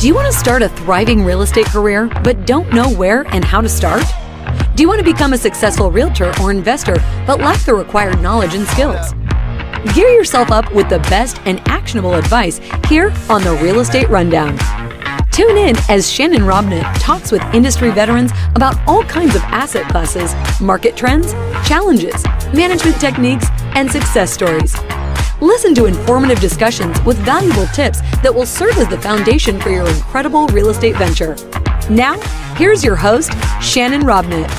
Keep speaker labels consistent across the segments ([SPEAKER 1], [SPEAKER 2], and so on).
[SPEAKER 1] Do you want to start a thriving real estate career but don't know where and how to start? Do you want to become a successful realtor or investor but lack the required knowledge and skills? Gear yourself up with the best and actionable advice here on the Real Estate Rundown. Tune in as Shannon Robnett talks with industry veterans about all kinds of asset classes, market trends, challenges, management techniques, and success stories. Listen to informative discussions with valuable tips that will serve as the foundation for your incredible real estate venture. Now, here's your host, Shannon Robnett.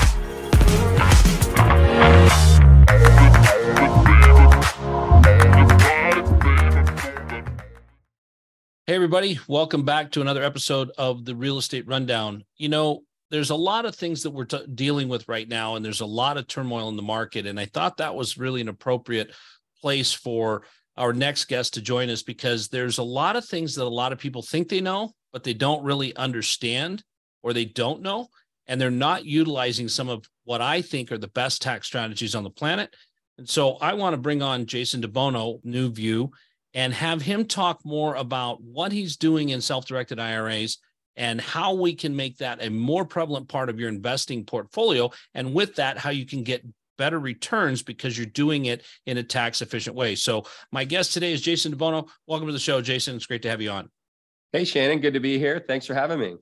[SPEAKER 2] Hey, everybody, welcome back to another episode of the Real Estate Rundown. You know, there's a lot of things that we're t- dealing with right now, and there's a lot of turmoil in the market. And I thought that was really an appropriate place for our next guest to join us because there's a lot of things that a lot of people think they know, but they don't really understand or they don't know. And they're not utilizing some of what I think are the best tax strategies on the planet. And so I want to bring on Jason DeBono, NuView and have him talk more about what he's doing in self-directed IRAs and how we can make that a more prevalent part of your investing portfolio and with that how you can get better returns because you're doing it in a tax efficient way. So my guest today is Jason DeBono. Welcome to the show, Jason. It's great to have you on.
[SPEAKER 3] Hey Shannon, good to be here. Thanks for having me.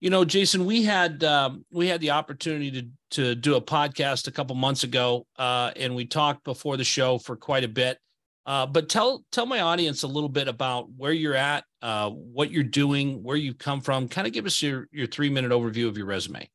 [SPEAKER 2] You know, Jason, we had um, we had the opportunity to to do a podcast a couple months ago, uh, and we talked before the show for quite a bit. Uh, but tell tell my audience a little bit about where you're at, uh, what you're doing, where you've come from. Kind of give us your your three minute overview of your resume.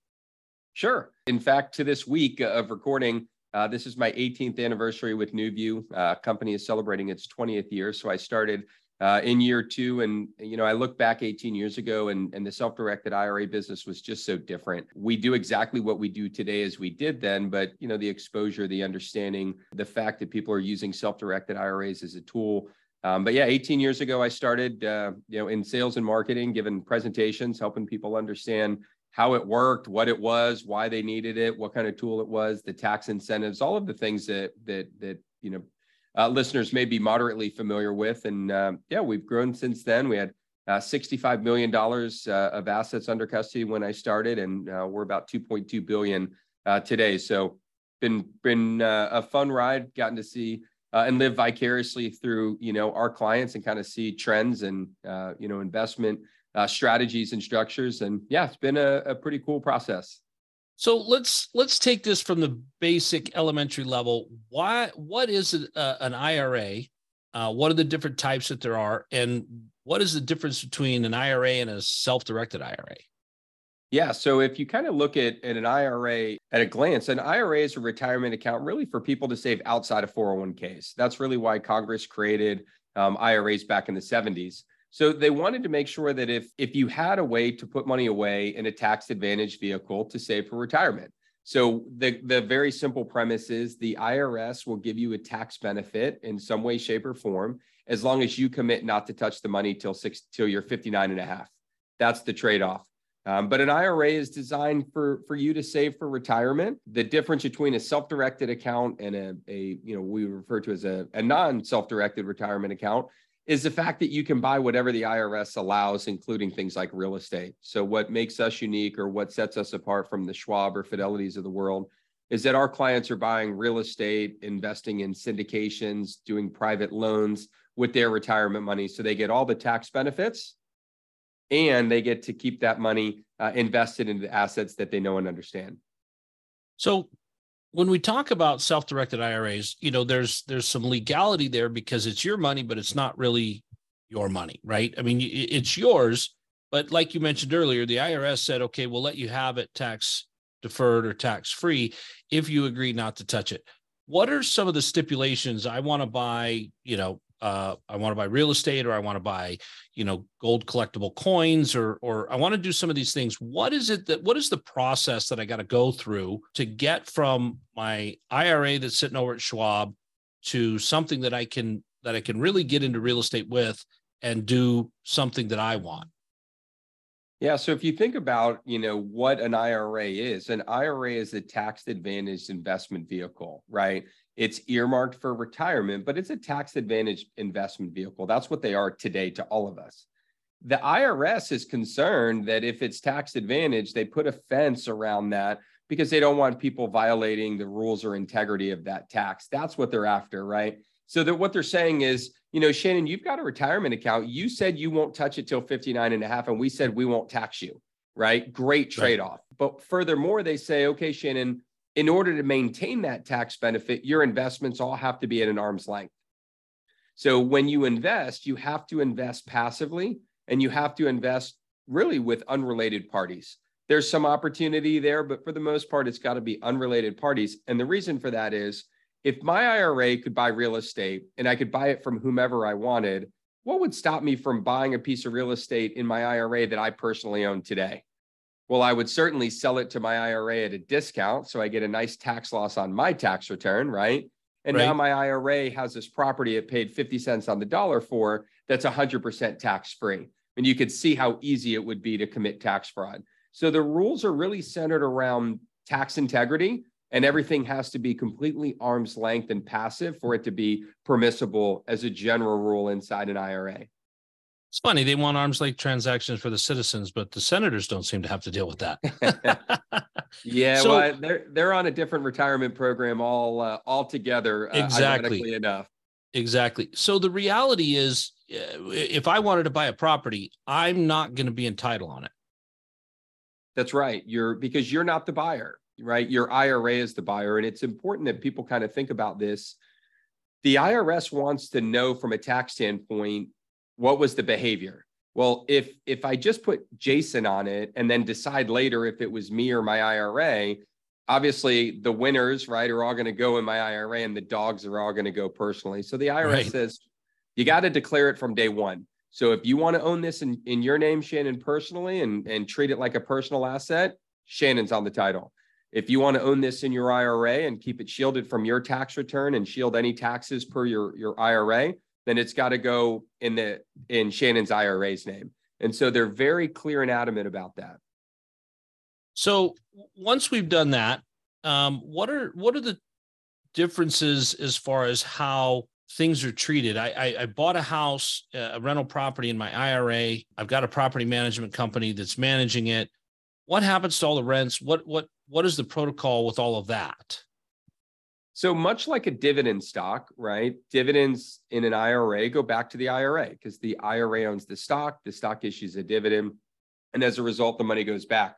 [SPEAKER 3] Sure. In fact, to this week of recording, uh, this is my 18th anniversary with NuView. Uh, company is celebrating its 20th year. So I started uh, in year two. And, you know, I look back 18 years ago and, and the self directed IRA business was just so different. We do exactly what we do today as we did then, but, you know, the exposure, the understanding, the fact that people are using self directed IRAs as a tool. Um, but yeah, 18 years ago, I started, uh, you know, in sales and marketing, giving presentations, helping people understand how it worked, what it was, why they needed it, what kind of tool it was, the tax incentives, all of the things that that that you know uh, listeners may be moderately familiar with. And uh, yeah, we've grown since then. We had uh, $65 million uh, of assets under custody when I started, and uh, we're about 2.2 billion uh, today. So been been a fun ride. Gotten to see and live vicariously through you know our clients and kind of see trends and you know investment strategies and structures. And yeah, it's been a, a pretty cool process.
[SPEAKER 2] So let's let's take this from the basic elementary level. Why what is it, uh, an IRA? Uh, what are the different types that there are, and what is the difference between an IRA and a self-directed IRA?
[SPEAKER 3] Yeah, so if you kind of look at, at an IRA at a glance, an IRA is a retirement account really for people to save outside of 401ks. That's really why Congress created um, IRAs back in the 70s. So they wanted to make sure that if if you had a way to put money away in a tax advantage vehicle to save for retirement. So the the very simple premise is the IRS will give you a tax benefit in some way shape or form as long as you commit not to touch the money till six till you're 59 and a half. That's the trade-off. Um, but an IRA is designed for for you to save for retirement. The difference between a self-directed account and a, a you know we refer to as a, a non-self-directed retirement account is the fact that you can buy whatever the IRS allows, including things like real estate. So, what makes us unique or what sets us apart from the Schwab or Fidelities of the world is that our clients are buying real estate, investing in syndications, doing private loans with their retirement money. So, they get all the tax benefits and they get to keep that money uh, invested into assets that they know and understand.
[SPEAKER 2] So, when we talk about self-directed IRAs, you know, there's there's some legality there because it's your money, but it's not really your money, right? I mean, it's yours, but like you mentioned earlier, the IRS said, okay, we'll let you have it tax deferred or tax free if you agree not to touch it. What are some of the stipulations? I want to buy, you know, uh, I want to buy real estate or I want to buy, you know, gold collectible coins or or I want to do some of these things. What is it that what is the process that I got to go through to get from my IRA that's sitting over at Schwab to something that I can that I can really get into real estate with and do something that I want?
[SPEAKER 3] Yeah, so if you think about, you know, what an IRA is, an IRA is a tax advantaged investment vehicle, right? It's earmarked for retirement, but it's a tax advantaged investment vehicle. That's what they are today to all of us. the IRS is concerned that if it's tax advantage, they put a fence around that because they don't want people violating the rules or integrity of that tax. That's what they're after, right? So that what they're saying is, you know, Shannon, you've got a retirement account. You said you won't touch it till 59 and a half, and we said we won't tax you, right? Great trade-off. Right. But furthermore, they say, okay, Shannon, in order to maintain that tax benefit, your investments all have to be at an arm's length. So when you invest, you have to invest passively and you have to invest really with unrelated parties. There's some opportunity there, but for the most part, it's got to be unrelated parties. And the reason for that is if my IRA could buy real estate and I could buy it from whomever I wanted, what would stop me from buying a piece of real estate in my IRA that I personally own today? Well, I would certainly sell it to my IRA at a discount. So I get a nice tax loss on my tax return, right? And right. now my IRA has this property it paid 50 cents on the dollar for that's 100% tax free. And you could see how easy it would be to commit tax fraud. So the rules are really centered around tax integrity, and everything has to be completely arm's length and passive for it to be permissible as a general rule inside an IRA.
[SPEAKER 2] It's funny they want arm's length transactions for the citizens, but the senators don't seem to have to deal with that.
[SPEAKER 3] yeah, so, well, they're they're on a different retirement program all uh, all together.
[SPEAKER 2] Uh, exactly enough. Exactly. So the reality is, uh, if I wanted to buy a property, I'm not going to be entitled on it.
[SPEAKER 3] That's right. You're because you're not the buyer, right? Your IRA is the buyer. And it's important that people kind of think about this. The IRS wants to know from a tax standpoint what was the behavior. Well, if if I just put Jason on it and then decide later if it was me or my IRA, obviously the winners, right, are all going to go in my IRA and the dogs are all going to go personally. So the IRS right. says you got to declare it from day one. So if you want to own this in, in your name, Shannon, personally, and, and treat it like a personal asset, Shannon's on the title. If you want to own this in your IRA and keep it shielded from your tax return and shield any taxes per your, your IRA, then it's got to go in the in Shannon's IRA's name. And so they're very clear and adamant about that.
[SPEAKER 2] So once we've done that, um, what are what are the differences as far as how things are treated. I, I, I bought a house, a rental property in my IRA. I've got a property management company that's managing it. What happens to all the rents? What what what is the protocol with all of that?
[SPEAKER 3] So much like a dividend stock, right? Dividends in an IRA go back to the IRA because the IRA owns the stock, the stock issues a dividend, and as a result, the money goes back.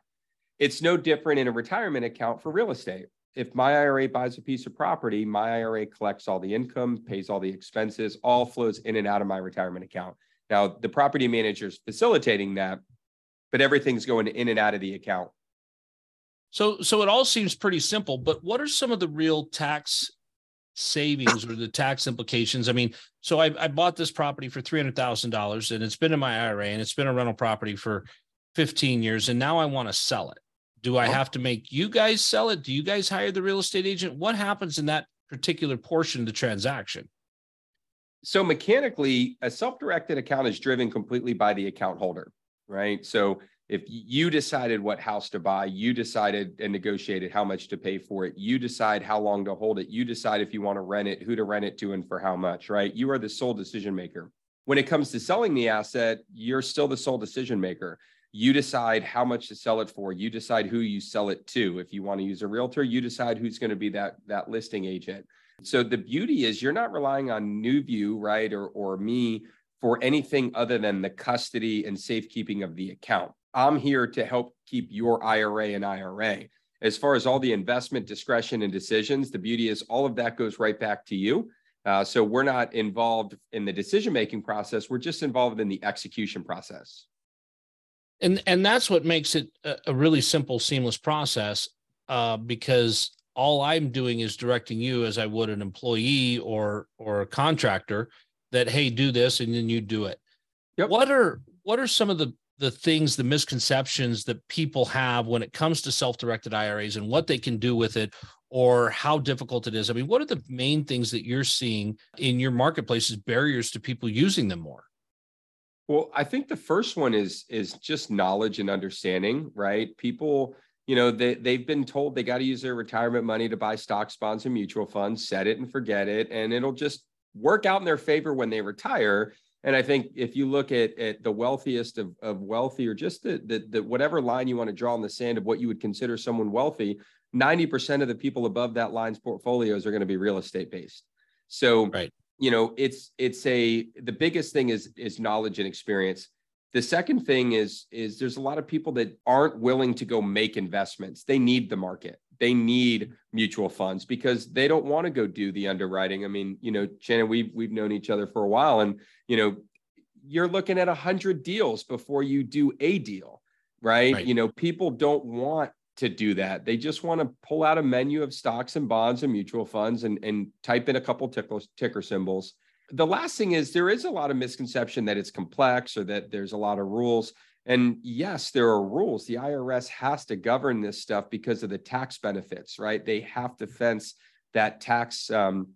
[SPEAKER 3] It's no different in a retirement account for real estate if my IRA buys a piece of property, my IRA collects all the income, pays all the expenses, all flows in and out of my retirement account. Now, the property manager is facilitating that, but everything's going in and out of the account.
[SPEAKER 2] So, so it all seems pretty simple, but what are some of the real tax savings or the tax implications? I mean, so I, I bought this property for $300,000 and it's been in my IRA and it's been a rental property for 15 years. And now I want to sell it. Do I uh-huh. have to make you guys sell it? Do you guys hire the real estate agent? What happens in that particular portion of the transaction?
[SPEAKER 3] So mechanically, a self-directed account is driven completely by the account holder, right? So if you decided what house to buy, you decided and negotiated how much to pay for it, you decide how long to hold it, you decide if you want to rent it, who to rent it to, and for how much, right? You are the sole decision maker. When it comes to selling the asset, you're still the sole decision maker. You decide how much to sell it for. You decide who you sell it to. If you want to use a realtor you decide who's going to be that that listing agent. So the beauty is you're not relying on NuView right or or me for anything other than the custody and safekeeping of the account i'm here to help keep your ira and ira as far as all the investment discretion and decisions the beauty is all of that goes right back to you. Uh, so we're not involved in the decision making process. We're just involved in the execution process.
[SPEAKER 2] And and that's what makes it a, a really simple seamless process uh, because all i'm doing is directing you as i would an employee or or a contractor that hey do this and then you do it. Yep. what are what are some of the the things the misconceptions that people have when it comes to self-directed iras and what they can do with it or how difficult it is i mean what are the main things that you're seeing in your marketplace as barriers to people using them more
[SPEAKER 3] well, I think the first one is is just knowledge and understanding, right? People, you know, they they've been told they got to use their retirement money to buy stocks, bonds, and mutual funds, set it and forget it, and it'll just work out in their favor when they retire. And I think if you look at, at the wealthiest of, of wealthy or just the, the, the whatever line you want to draw in the sand of what you would consider someone wealthy, 90% of the people above that line's portfolios are going to be real estate based. So, right. you know, it's it's a the biggest thing is is knowledge and experience. The second thing is is there's a lot of people that aren't willing to go make investments. They need the market. They need mutual funds because they don't want to go do the underwriting. I mean, you know, Shannon, we've we've known each other for a while, and you know, you're looking at a hundred deals before you do a deal, right? right? You know, people don't want to do that. They just want to pull out a menu of stocks and bonds and mutual funds and, and type in a couple tickle, ticker symbols. The last thing is there is a lot of misconception that it's complex or that there's a lot of rules. And yes, there are rules. The IRS has to govern this stuff because of the tax benefits, right? They have to fence that tax um,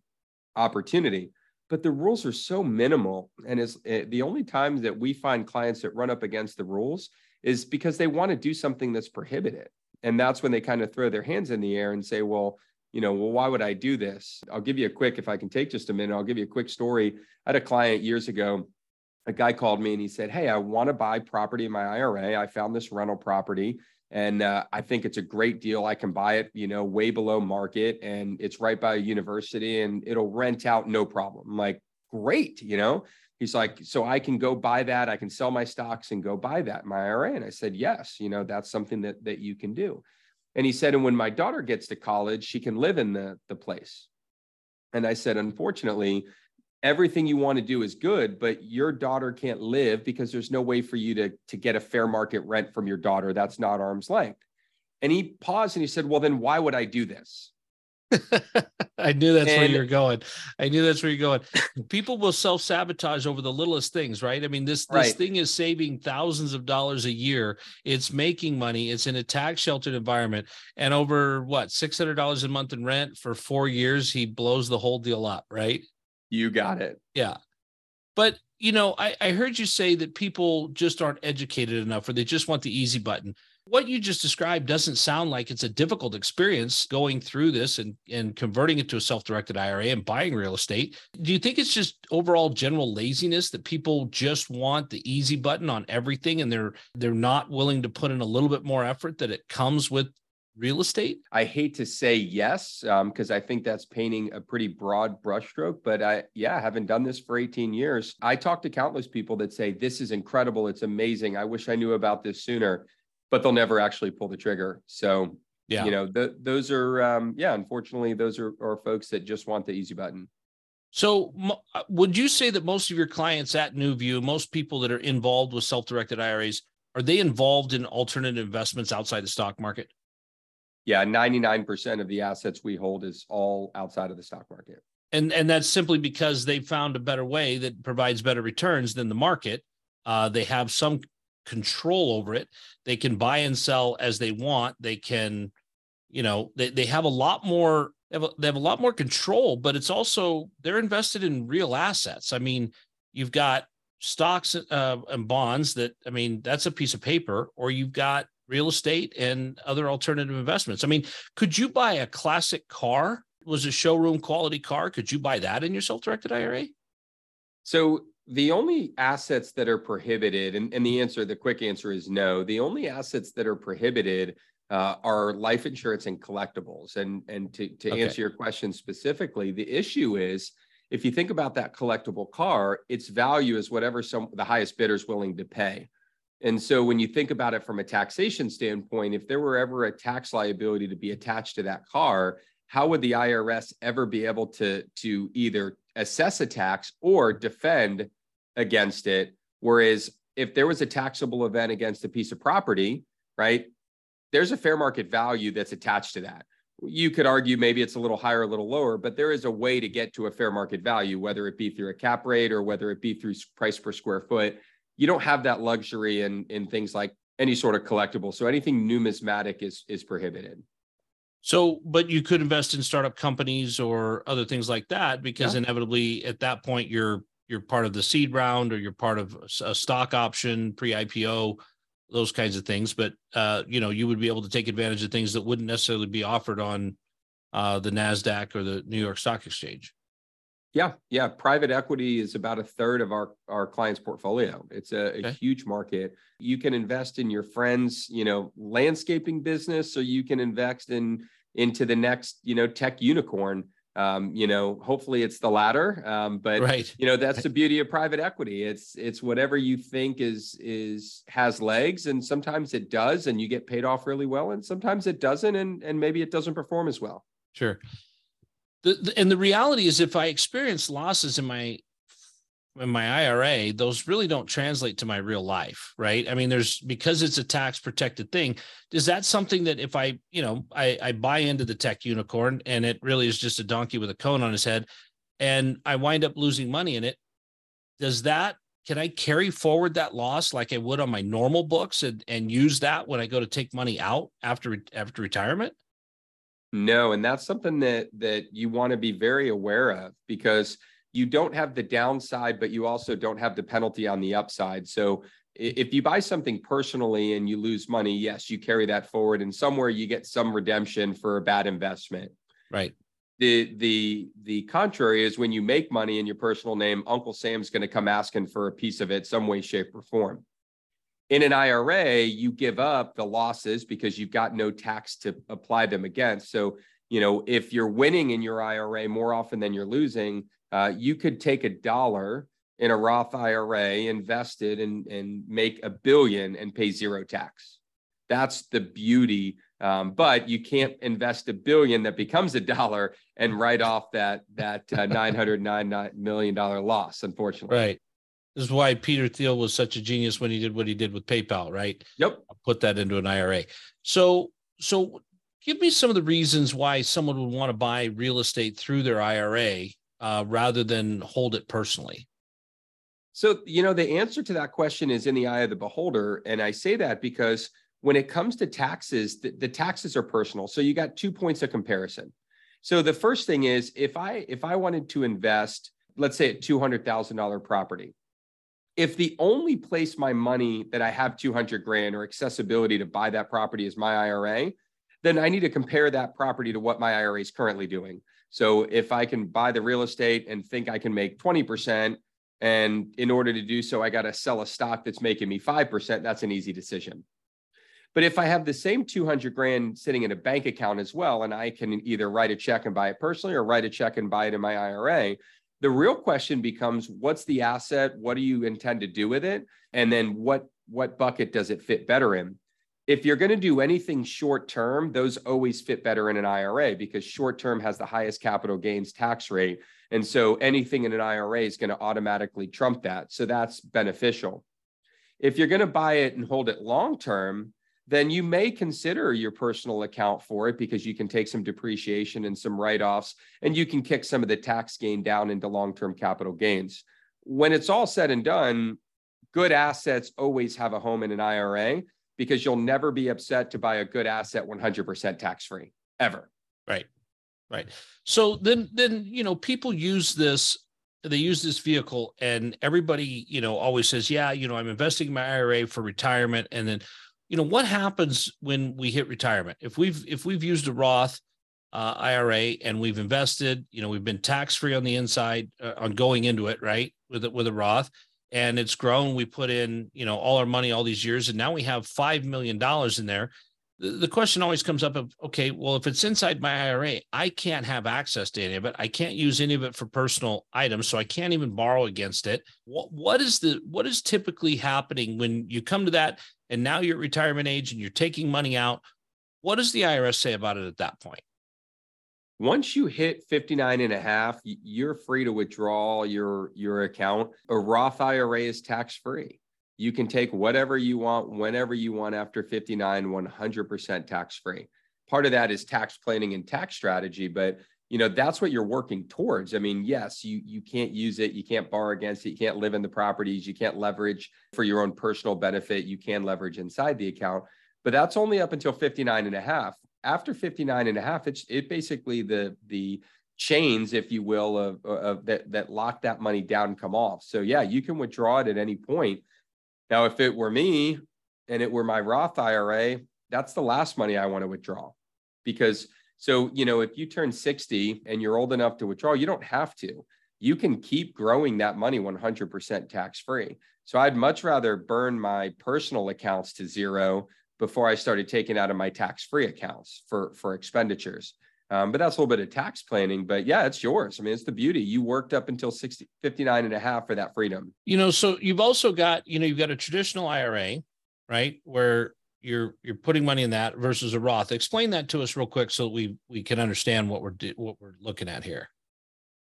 [SPEAKER 3] opportunity. But the rules are so minimal. And is uh, the only time that we find clients that run up against the rules is because they want to do something that's prohibited and that's when they kind of throw their hands in the air and say well you know well why would i do this i'll give you a quick if i can take just a minute i'll give you a quick story i had a client years ago a guy called me and he said hey i want to buy property in my ira i found this rental property and uh, i think it's a great deal i can buy it you know way below market and it's right by a university and it'll rent out no problem I'm like great you know he's like, so I can go buy that. I can sell my stocks and go buy that my IRA. And I said, yes, you know, that's something that that you can do. And he said, and when my daughter gets to college, she can live in the, the place. And I said, unfortunately, everything you want to do is good, but your daughter can't live because there's no way for you to, to get a fair market rent from your daughter. That's not arm's length. And he paused and he said, well, then why would I do this?
[SPEAKER 2] I knew that's and, where you're going. I knew that's where you're going. People will self sabotage over the littlest things, right? I mean, this this right. thing is saving thousands of dollars a year. It's making money. It's in a tax sheltered environment, and over what six hundred dollars a month in rent for four years, he blows the whole deal up, right?
[SPEAKER 3] You got it.
[SPEAKER 2] Yeah, but you know, I, I heard you say that people just aren't educated enough, or they just want the easy button what you just described doesn't sound like it's a difficult experience going through this and, and converting it to a self-directed IRA and buying real estate. Do you think it's just overall general laziness that people just want the easy button on everything and they're they're not willing to put in a little bit more effort that it comes with real estate?
[SPEAKER 3] I hate to say yes, because um, I think that's painting a pretty broad brushstroke. But I, yeah, haven't done this for 18 years, I talk to countless people that say, This is incredible. It's amazing. I wish I knew about this sooner but they'll never actually pull the trigger. So, yeah, you know, the, those are, um, yeah, unfortunately, those are, are folks that just want the easy button.
[SPEAKER 2] So, uh, would you say that most of your clients at NuView, most people that are involved with self-directed IRAs, are they involved in alternate investments outside the stock market?
[SPEAKER 3] Yeah, 99% of the assets we hold is all outside of the stock market.
[SPEAKER 2] And and that's simply because they found a better way that provides better returns than the market. Uh, they have some control over it. They can buy and sell as they want. They can, you know, they, they have a lot more they have a, they have a lot more control, but it's also they're invested in real assets. I mean, you've got stocks uh, and bonds that I mean, that's a piece of paper, or you've got real estate and other alternative investments. I mean, could you buy a classic car? Was a showroom quality car? Could you buy that in your self-directed IRA?
[SPEAKER 3] So the only assets that are prohibited, and, and the answer, the quick answer is no. The only assets that are prohibited uh, are life insurance and collectibles. And, and to, to okay. answer your question specifically, the issue is if you think about that collectible car, its value is whatever some the highest bidder is willing to pay. And so when you think about it from a taxation standpoint, if there were ever a tax liability to be attached to that car, how would the IRS ever be able to, to either assess a tax or defend against it. Whereas if there was a taxable event against a piece of property, right, there's a fair market value that's attached to that. You could argue maybe it's a little higher, a little lower, but there is a way to get to a fair market value, whether it be through a cap rate or whether it be through price per square foot. You don't have that luxury in, in things like any sort of collectible. So anything numismatic is is prohibited.
[SPEAKER 2] So, but you could invest in startup companies or other things like that because yeah. inevitably at that point you're you're part of the seed round or you're part of a stock option pre-IPO, those kinds of things. But uh, you know, you would be able to take advantage of things that wouldn't necessarily be offered on uh, the Nasdaq or the New York Stock Exchange.
[SPEAKER 3] Yeah, yeah. Private equity is about a third of our our clients' portfolio. It's a, okay. a, huge market. You can invest in your friends, you know, landscaping business, or you can invest in into the next, you know, tech unicorn. Um, you know, hopefully it's the latter. Um, but right. you know, that's the beauty of private equity. It's it's whatever you think is is has legs, and sometimes it does, and you get paid off really well, and sometimes it doesn't, and and maybe it doesn't perform as well.
[SPEAKER 2] Sure. The, and the reality is, if I experience losses in my in my IRA, those really don't translate to my real life, right? I mean, there's because it's a tax protected thing. Is that something that if I, you know, I, I buy into the tech unicorn and it really is just a donkey with a cone on his head, and I wind up losing money in it, does that can I carry forward that loss like I would on my normal books and, and use that when I go to take money out after after retirement?
[SPEAKER 3] No, and that's something that that you want to be very aware of because you don't have the downside, but you also don't have the penalty on the upside. So if you buy something personally and you lose money, yes, you carry that forward, and somewhere you get some redemption for a bad investment.
[SPEAKER 2] Right.
[SPEAKER 3] The the the contrary is when you make money in your personal name, Uncle Sam's going to come asking for a piece of it, some way, shape, or form. In an IRA, you give up the losses because you've got no tax to apply them against. So, you know, if you're winning in your IRA more often than you're losing, uh, you could take a dollar in a Roth IRA, invest it, and, and make a billion and pay zero tax. That's the beauty. Um, but you can't invest a billion that becomes a dollar and write off that that uh, nine hundred nine million dollar loss. Unfortunately,
[SPEAKER 2] right. This is why Peter Thiel was such a genius when he did what he did with PayPal, right?
[SPEAKER 3] Yep.
[SPEAKER 2] Put that into an IRA. So, so give me some of the reasons why someone would want to buy real estate through their IRA uh, rather than hold it personally.
[SPEAKER 3] So, you know, the answer to that question is in the eye of the beholder. And I say that because when it comes to taxes, the, the taxes are personal. So you got two points of comparison. So the first thing is if I if I wanted to invest, let's say a $200,000 property, if the only place my money that I have 200 grand or accessibility to buy that property is my IRA, then I need to compare that property to what my IRA is currently doing. So if I can buy the real estate and think I can make 20%, and in order to do so, I got to sell a stock that's making me 5%, that's an easy decision. But if I have the same 200 grand sitting in a bank account as well, and I can either write a check and buy it personally or write a check and buy it in my IRA, the real question becomes what's the asset? What do you intend to do with it? And then what what bucket does it fit better in? If you're going to do anything short term, those always fit better in an IRA because short term has the highest capital gains tax rate. And so anything in an IRA is going to automatically trump that. So that's beneficial. If you're going to buy it and hold it long term, then you may consider your personal account for it because you can take some depreciation and some write offs and you can kick some of the tax gain down into long term capital gains. When it's all said and done, good assets always have a home in an IRA because you'll never be upset to buy a good asset 100% tax free ever.
[SPEAKER 2] Right. Right. So then, then, you know, people use this they use this vehicle and everybody you know always says yeah you know i'm investing in my ira for retirement and then you know what happens when we hit retirement? If we've if we've used a roth uh, ira and we've invested you know we've been tax free on the inside uh, on going into it right with it with a roth and it's grown we put in you know all our money all these years and now we have five million dollars in there the question always comes up of okay well if it's inside my ira i can't have access to any of it. I can't use any of it for personal items so i can't even borrow against it. What, what is the what is typically happening when you come to that and now you're at retirement age and you're taking money out? What does the irs say about it at that point?
[SPEAKER 3] Once you hit 59 and a half you're free to withdraw your your account. A roth ira is tax free you can take whatever you want whenever you want after 59 100% tax free part of that is tax planning and tax strategy but you know that's what you're working towards. I mean yes you you can't use it you can't borrow against it you can't live in the properties you can't leverage for your own personal benefit you can leverage inside the account but that's only up until 59 and a half. After 59 and a half it's it basically the the chains if you will of, of that that lock that money down and come off. So yeah you can withdraw it at any point now, if it were me and it were my Roth IRA, that's the last money I want to withdraw. Because so, you know, if you turn 60 and you're old enough to withdraw, you don't have to. you can keep growing that money 100% tax free. So I'd much rather burn my personal accounts to zero before I started taking out of my tax free accounts for, for expenditures. Um, but that's a little bit of tax planning. But yeah, it's yours. I mean, it's the beauty. You worked up until 60, 59 and a half for that freedom.
[SPEAKER 2] You know, so you've also got, you know, you've got a traditional IRA, right? Where you're you're putting money in that versus a Roth. Explain that to us real quick so we we can understand what we're what we're looking at here.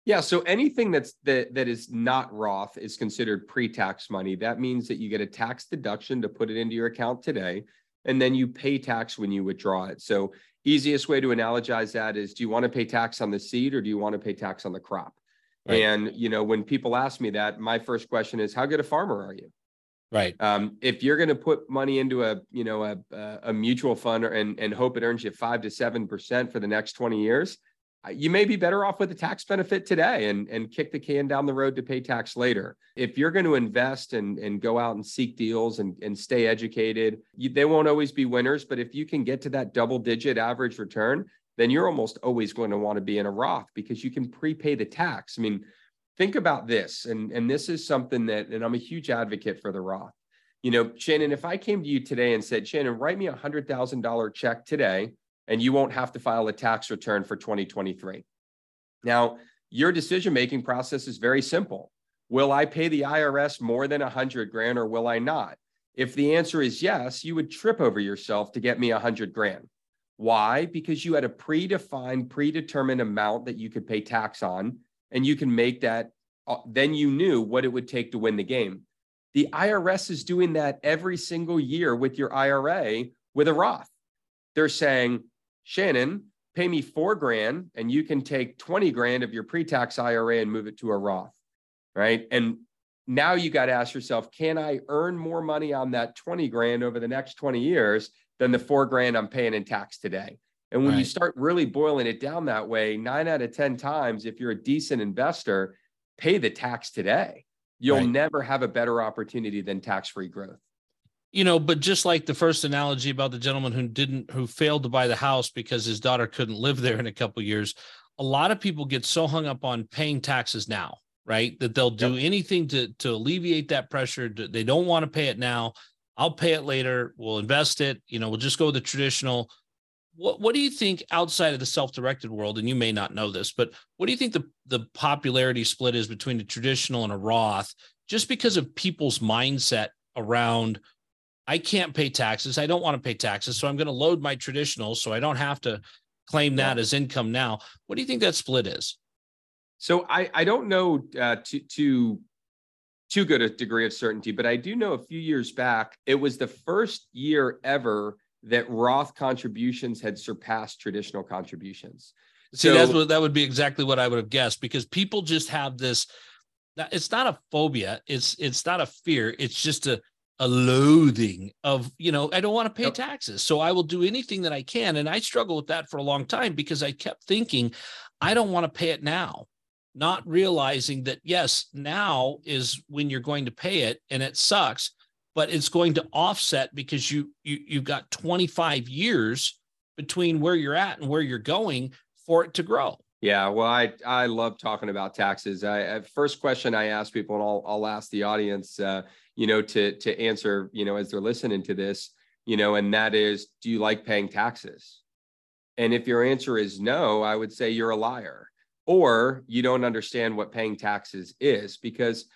[SPEAKER 3] Yeah, so anything that's that that is not Roth is considered pre-tax money. That means that you get a tax deduction to put it into your account today, and then you pay tax when you withdraw it. So easiest way to analogize that is: Do you want to pay tax on the seed or do you want to pay tax on the crop? Right. And you know, when people ask me that, my first question is, "How good a farmer are you?"
[SPEAKER 2] Right.
[SPEAKER 3] Um, if you're going to put money into a you know a, a mutual fund and and hope it earns you five to seven percent for the next twenty years, Uh, you may be better off with a tax benefit today and, and kick the can down the road to pay tax later. If you're going to invest and, and go out and seek deals and, and stay educated, you, they won't always be winners. But if you can get to that double digit average return, then you're almost always going to want to be in a Roth because you can prepay the tax. I mean, think about this. And, and this is something that, and I'm a huge advocate for the Roth. You know, Shannon, if I came to you today and said, Shannon, write me a $100,000 check today and you won't have to file a tax return for 2023. Now, your decision making process is very simple. Will I pay the IRS more than 100 grand or will I not? If the answer is yes, you would trip over yourself to get me 100 grand. Why? Because you had a predefined, predetermined amount that you could pay tax on, and you can make that, uh, then you knew what it would take to win the game. The IRS is doing that every single year with your IRA with a Roth. They're saying, Shannon, pay me four grand and you can take 20 grand of your pre-tax IRA and move it to a Roth. Right. And now you got to ask yourself, can I earn more money on that 20 grand over the next 20 years than the four grand I'm paying in tax today? And when right. you start really boiling it down that way, nine out of 10 times, if you're a decent investor, pay the tax today. You'll right. never have a better opportunity than tax free growth
[SPEAKER 2] you know but just like the first analogy about the gentleman who didn't who failed to buy the house because his daughter couldn't live there in a couple years a lot of people get so hung up on paying taxes now right? That they'll do yep. anything to to alleviate that pressure. They don't want to pay it now. I'll pay it later. We'll invest it. You know we'll just go with the traditional. What what do you think outside of the self-directed world and you may not know this but what do you think the the popularity split is between a traditional and a roth just because of people's mindset around I can't pay taxes. I don't want to pay taxes. So I'm going to load my traditional so I don't have to claim that yeah. as income now. What do you think that split is?
[SPEAKER 3] So I, I don't know uh, to, to too good a degree of certainty, but I do know a few years back, it was the first year ever that Roth contributions had surpassed traditional contributions.
[SPEAKER 2] See, so, that's what that would be exactly what I would have guessed because people just have this. It's not a phobia. It's it's not a fear. It's just a a loathing of you know i don't want to pay yep. taxes so i will do anything that i can and i struggle with that for a long time because i kept thinking i don't want to pay it now not realizing that yes now is when you're going to pay it and it sucks but it's going to offset because you you you've got 25 years between where you're at and where you're going for it to grow
[SPEAKER 3] yeah, well, I I love talking about taxes. I, first question I ask people, and I'll I'll ask the audience, uh, you know, to to answer, you know, as they're listening to this, you know, and that is, do you like paying taxes? And if your answer is no, I would say you're a liar, or you don't understand what paying taxes is, because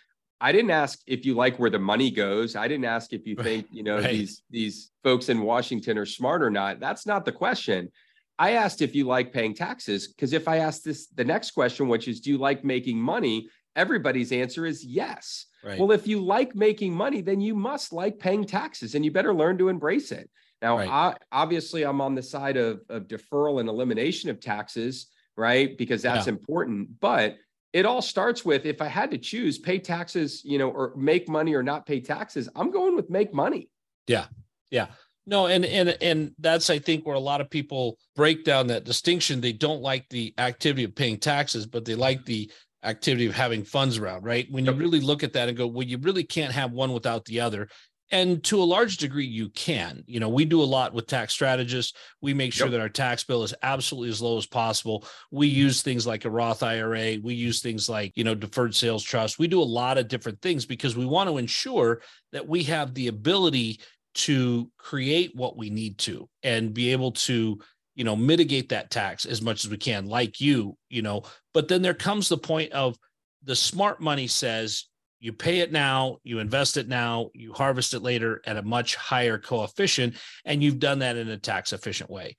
[SPEAKER 3] I didn't ask if you like where the money goes. I didn't ask if you think, you know, right. these these folks in Washington are smart or not. That's not the question. I asked if you like paying taxes because if I ask this the next question, which is, do you like making money? Everybody's answer is yes. Right. Well, if you like making money, then you must like paying taxes and you better learn to embrace it. Now, right. I, obviously, I'm on the side of, of deferral and elimination of taxes, right? Because that's yeah. important. But it all starts with if I had to choose pay taxes, you know, or make money or not pay taxes, I'm going with make money.
[SPEAKER 2] Yeah. Yeah. No, and and and that's I think where a lot of people break down that distinction. They don't like the activity of paying taxes, but they like the activity of having funds around, right? When you really look at that and go, well, you really can't have one without the other. and to a large degree you can. You know we do a lot with tax strategists. We make sure yep. that our tax bill is absolutely as low as possible. We mm-hmm. use things like a roth ira we use things like you know deferred sales trust we do a lot of different things because we want to ensure that we have the ability to create what we need to and be able to you know mitigate that tax as much as we can like you you know but then there comes the point of the smart money says you pay it now, you invest it now, you harvest it later at a much higher coefficient, and you've done that in a tax efficient way.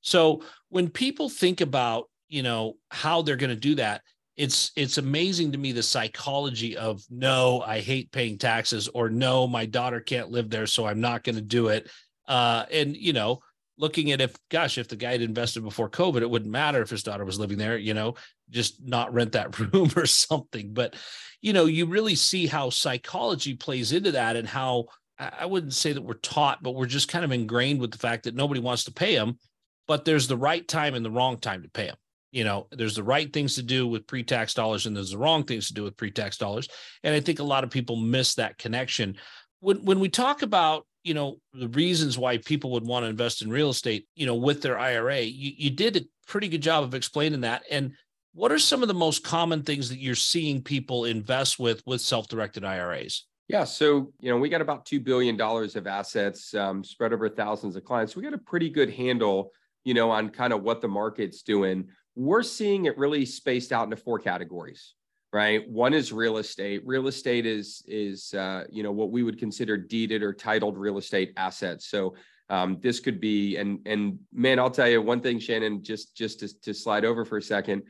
[SPEAKER 2] So when people think about, you know, how they're going to do that, it's it's amazing to me the psychology of no, I hate paying taxes, or no, my daughter can't live there, so I'm not going to do it. Uh, and you know, looking at if, gosh, if the guy had invested before COVID, it wouldn't matter if his daughter was living there. You know, just not rent that room or something. But you know, you really see how psychology plays into that and how I wouldn't say that we're taught, but we're just kind of ingrained with the fact that nobody wants to pay them, but there's the right time and the wrong time to pay them. You know, there's the right things to do with pre-tax dollars and there's the wrong things to do with pre-tax dollars. And I think a lot of people miss that connection. When when we talk about, you know, the reasons why people would want to invest in real estate, you know, with their IRA, you, you did a pretty good job of explaining that. And what are some of the most common things that you're seeing people invest with with self-directed IRAs?
[SPEAKER 3] Yeah, so you know we got about two billion dollars of assets um, spread over thousands of clients. We got a pretty good handle, you know, on kind of what the market's doing. We're seeing it really spaced out into four categories, right? One is real estate. Real estate is is uh, you know what we would consider deeded or titled real estate assets. So um, this could be and and man, I'll tell you one thing, Shannon. Just just to, to slide over for a second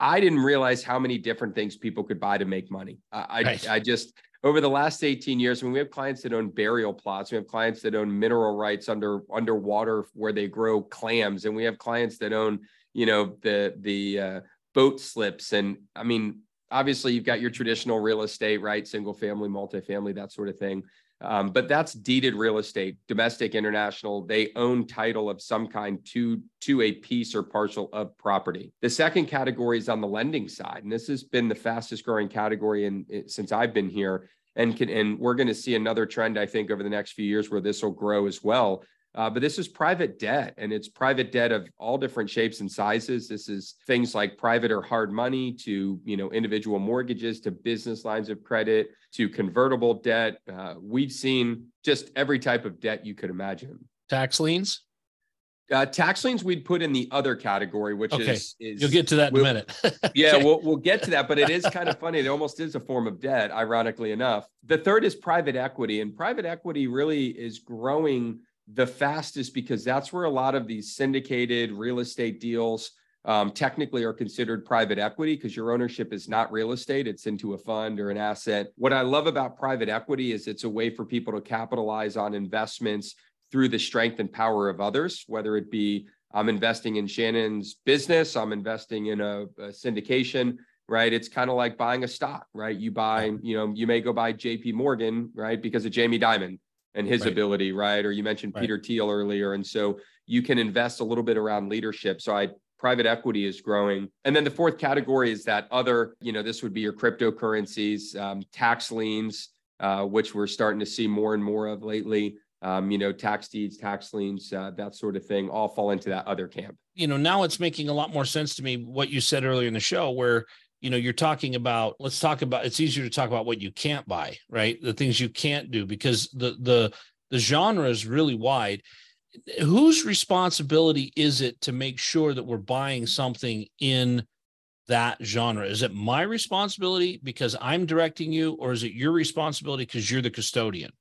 [SPEAKER 3] I didn't realize how many different things people could buy to make money. I, right. I, I, just over the last 18 years, I mean, we have clients that own burial plots, we have clients that own mineral rights under underwater where they grow clams, and we have clients that own, you know, the the uh, boat slips. And I mean, obviously, you've got your traditional real estate, right? Single family, multifamily, that sort of thing. Um, but that's deeded real estate, domestic, international. They own title of some kind to, to a piece or parcel of property. The second category is on the lending side. And this has been the fastest growing category in, in since I've been here. And, can, and we're going to see another trend, I think, over the next few years where this will grow as well. Uh, but this is private debt, and it's private debt of all different shapes and sizes. This is things like private or hard money to you know individual mortgages to business lines of credit to convertible debt. Uh, we've seen just every type of debt you could imagine.
[SPEAKER 2] Tax liens.
[SPEAKER 3] Uh, tax liens we'd put in the other category, which okay. is, is
[SPEAKER 2] you'll get to that in we'll, a minute.
[SPEAKER 3] yeah, we'll we'll get to that, but it is kind of funny. It almost is a form of debt, ironically enough. The third is private equity, and private equity really is growing the fastest because that's where a lot of these syndicated real estate deals um, technically are considered private equity because your ownership is not real estate, it's into a fund or an asset. What I love about private equity is it's a way for people to capitalize on investments through the strength and power of others, whether it be I'm investing in Shannon's business, I'm investing in a, a syndication, right? It's kind of like buying a stock, right? You buy, you know, you may go buy JP Morgan, right? Because of Jamie Dimon and his right. ability, right? Or you mentioned right. Peter Thiel earlier. And so you can invest a little bit around leadership. So I private equity is growing. And then the fourth category is that other, you know, this would be your cryptocurrencies, um, tax liens, uh, which we're starting to see more and more of lately. Um, you know, tax deeds, tax liens, uh, that sort of thing, all fall into that other camp.
[SPEAKER 2] You know, now it's making a lot more sense to me what you said earlier in the show, where you know you're talking about let's talk about it's easier to talk about what you can't buy right? The things you can't do because the the the genre is really wide. Whose responsibility is it to make sure that we're buying something in that genre? Is it my responsibility because i'm directing you or is it your responsibility because you're the custodian?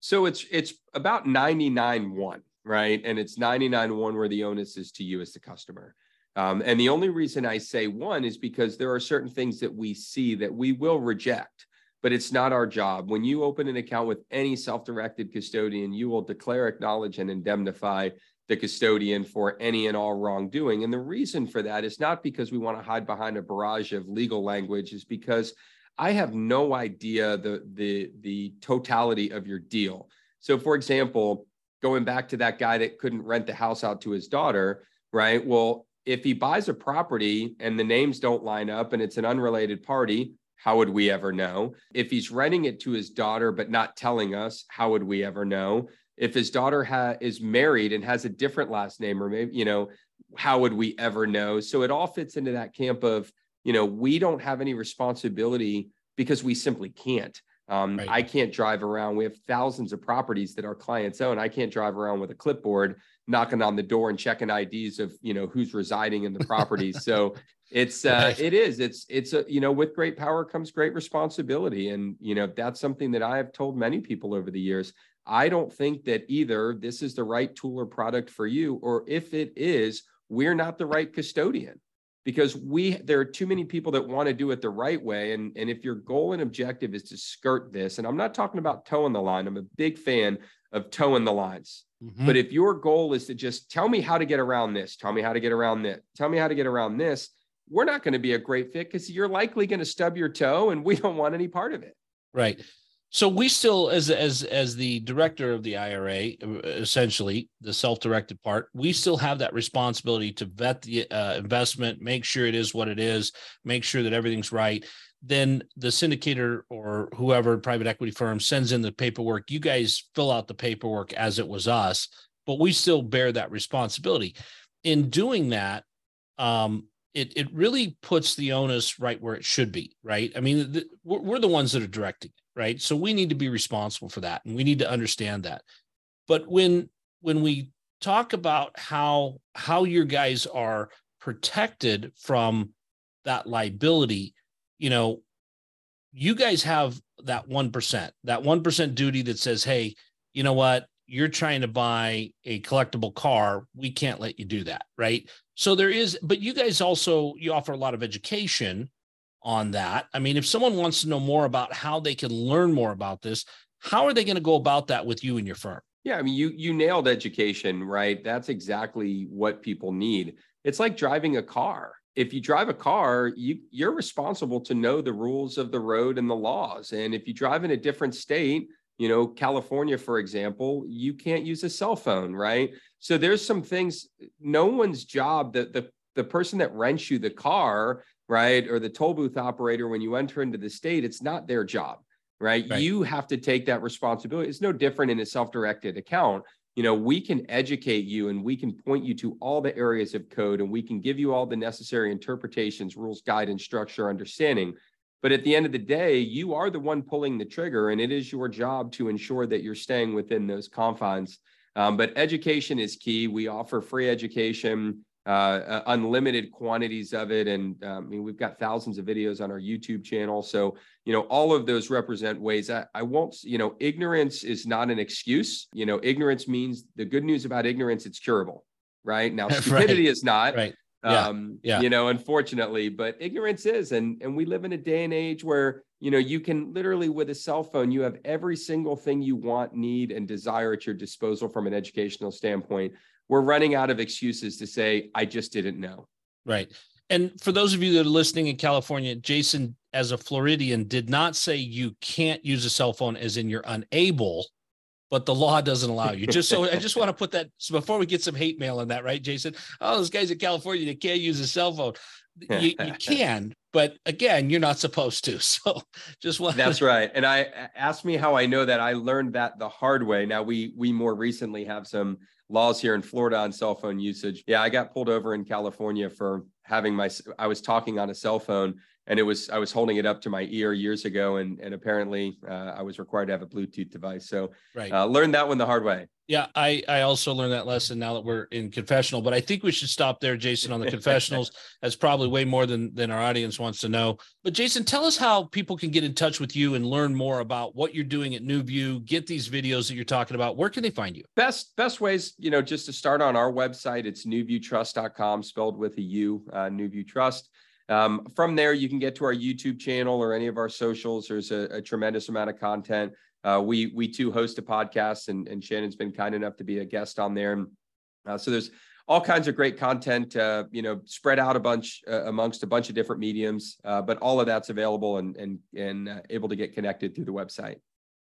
[SPEAKER 3] So it's it's about 99 1 right? And it's 99 1 where the onus is to you as the customer um, and the only reason I say one is because there are certain things that we see that we will reject, but it's not our job. When you open an account with any self directed custodian, you will declare, acknowledge, and indemnify the custodian for any and all wrongdoing. And the reason for that is not because we want to hide behind a barrage of legal language, is because I have no idea the, the, the totality of your deal. So, for example, going back to that guy that couldn't rent the house out to his daughter, right? Well, if he buys a property and the names don't line up and it's an unrelated party, how would we ever know? If he's renting it to his daughter but not telling us, how would we ever know? If his daughter ha- is married and has a different last name, or maybe, you know, how would we ever know? So it all fits into that camp of, you know, we don't have any responsibility because we simply can't. Um, right. I can't drive around. We have thousands of properties that our clients own. I can't drive around with a clipboard knocking on the door and checking IDs of you know who's residing in the property. so it's uh, it is it's it's a you know with great power comes great responsibility, and you know that's something that I have told many people over the years. I don't think that either this is the right tool or product for you, or if it is, we're not the right custodian. Because we there are too many people that want to do it the right way. And and if your goal and objective is to skirt this and i'm not talking about toeing the line i'm a big fan of toeing the lines mm-hmm. but if your goal is to just tell me how to get around this tell me how to get around this tell me how to get around this we're not going to be a great fit because you're likely going to stub your toe and we don't want any part of it.
[SPEAKER 2] Right. So we still as as as the director of the ira essentially the self-directed part we still have that responsibility to vet the uh, investment make sure it is what it is make sure that everything's right then the syndicator or whoever private equity firm sends in the paperwork. You guys fill out the paperwork as it was us but we still bear that responsibility. In doing that um it it really puts the onus right where it should be right? I mean the, we're, we're the ones that are directing it right? So we need to be responsible for that and we need to understand that. But when when we talk about how how your guys are protected from that liability you know you guys have that 1% that 1% duty that says hey you know what you're trying to buy a collectible car we can't let you do that right so there is but you guys also you offer a lot of education on that. I mean, if someone wants to know more about how they can learn more about this, how are they going to go about that with you and your firm?
[SPEAKER 3] Yeah, I mean, you you nailed education, right? That's exactly what people need. It's like driving a car. If you drive a car, you you're responsible to know the rules of the road and the laws. And if you drive in a different state, you know, California, for example, you can't use a cell phone, right? So there's some things. No one's job that the the person that rents you the car right? Or the toll booth operator, when you enter into the state, it's not their job, right? right? You have to take that responsibility. It's no different in a self directed account. You know, we can educate you and we can point you to all the areas of code and we can give you all the necessary interpretations, rules, guidance, structure, understanding. But at the end of the day, you are the one pulling the trigger, and it is your job to ensure that you're staying within those confines. Um, but education is key. We offer free education uh, uh, unlimited quantities of it. And um, I mean, we've got thousands of videos on our YouTube channel. So, you know, all of those represent ways I, I won't, you know, ignorance is not an excuse. You know, ignorance means the good news about ignorance, it's curable, right? Now, stupidity right. is not.
[SPEAKER 2] Right. Yeah.
[SPEAKER 3] Um, yeah. you know, unfortunately, but ignorance is, and and we live in a day and age where you know you can literally with a cell phone, you have every single thing you want, need, and desire at your disposal from an educational standpoint we're running out of excuses to say, I just didn't know.
[SPEAKER 2] Right. And for those of you that are listening in California, Jason, as a Floridian, did not say you can't use a cell phone as in you're unable, but the law doesn't allow you. Just so I just want to put that so before we get some hate mail on that, right, Jason? Oh, those guys in California, they can't use a cell phone. You, you can, but again, you're not supposed to. So just want
[SPEAKER 3] That's right. And I asked me how I know that I learned that the hard way. Now we we more recently have some laws here in Florida on cell phone usage. Yeah, I got pulled over in California for having my I was talking on a cell phone and it was I was holding it up to my ear years ago and and apparently uh, I was required to have a Bluetooth device. So right. uh, learned that one the hard way.
[SPEAKER 2] Yeah, I I also learned that lesson now that we're in confessional, but I think we should stop there, Jason, on the confessionals. That's probably way more than than our audience wants to know. But Jason, tell us how people can get in touch with you and learn more about what you're doing at NuView. Get these videos that you're talking about. Where can they find you?
[SPEAKER 3] Best best ways, you know, just to start on our website. It's nuviewtrust.com, spelled with a U, uh, NuView Trust. Um, from there, you can get to our YouTube channel or any of our socials. There's a, a tremendous amount of content. Uh, we we too host a podcast, and, and Shannon's been kind enough to be a guest on there. And uh, so there's all kinds of great content, uh, you know, spread out a bunch uh, amongst a bunch of different mediums. Uh, but all of that's available and and and uh, able to get connected through the website.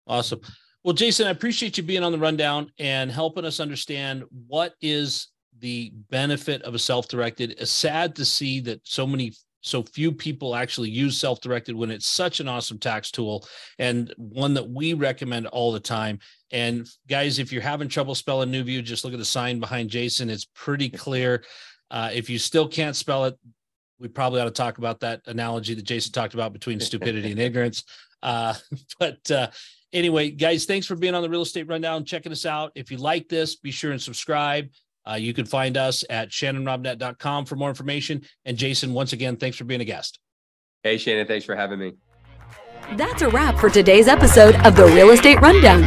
[SPEAKER 2] Awesome. Well, Jason, I appreciate you being on the rundown and helping us understand what is the benefit of a self-directed. It's sad to see that so many so few people actually use self-directed when it's such an awesome tax tool and one that we recommend all the time. And guys if you're having trouble spelling NuView just look at the sign behind jason. It's pretty clear. Uh, if you still can't spell it we probably ought to talk about that analogy that jason talked about between stupidity and ignorance. Uh, but uh, anyway guys thanks for being on the real estate rundown checking us out. If you like this be sure and subscribe uh, you can find us at shannonrobnett.com for more information. And Jason, once again, thanks for being a guest.
[SPEAKER 3] Hey, Shannon, thanks for having me.
[SPEAKER 1] That's a wrap for today's episode of the Real Estate Rundown.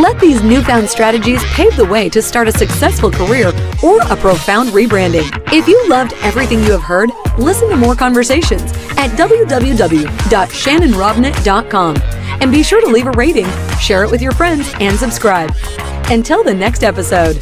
[SPEAKER 1] Let these newfound strategies pave the way to start a successful career or a profound rebranding. If you loved everything you have heard, listen to more conversations at www.shannonrobnett.com. And be sure to leave a rating, share it with your friends, and subscribe. Until the next episode.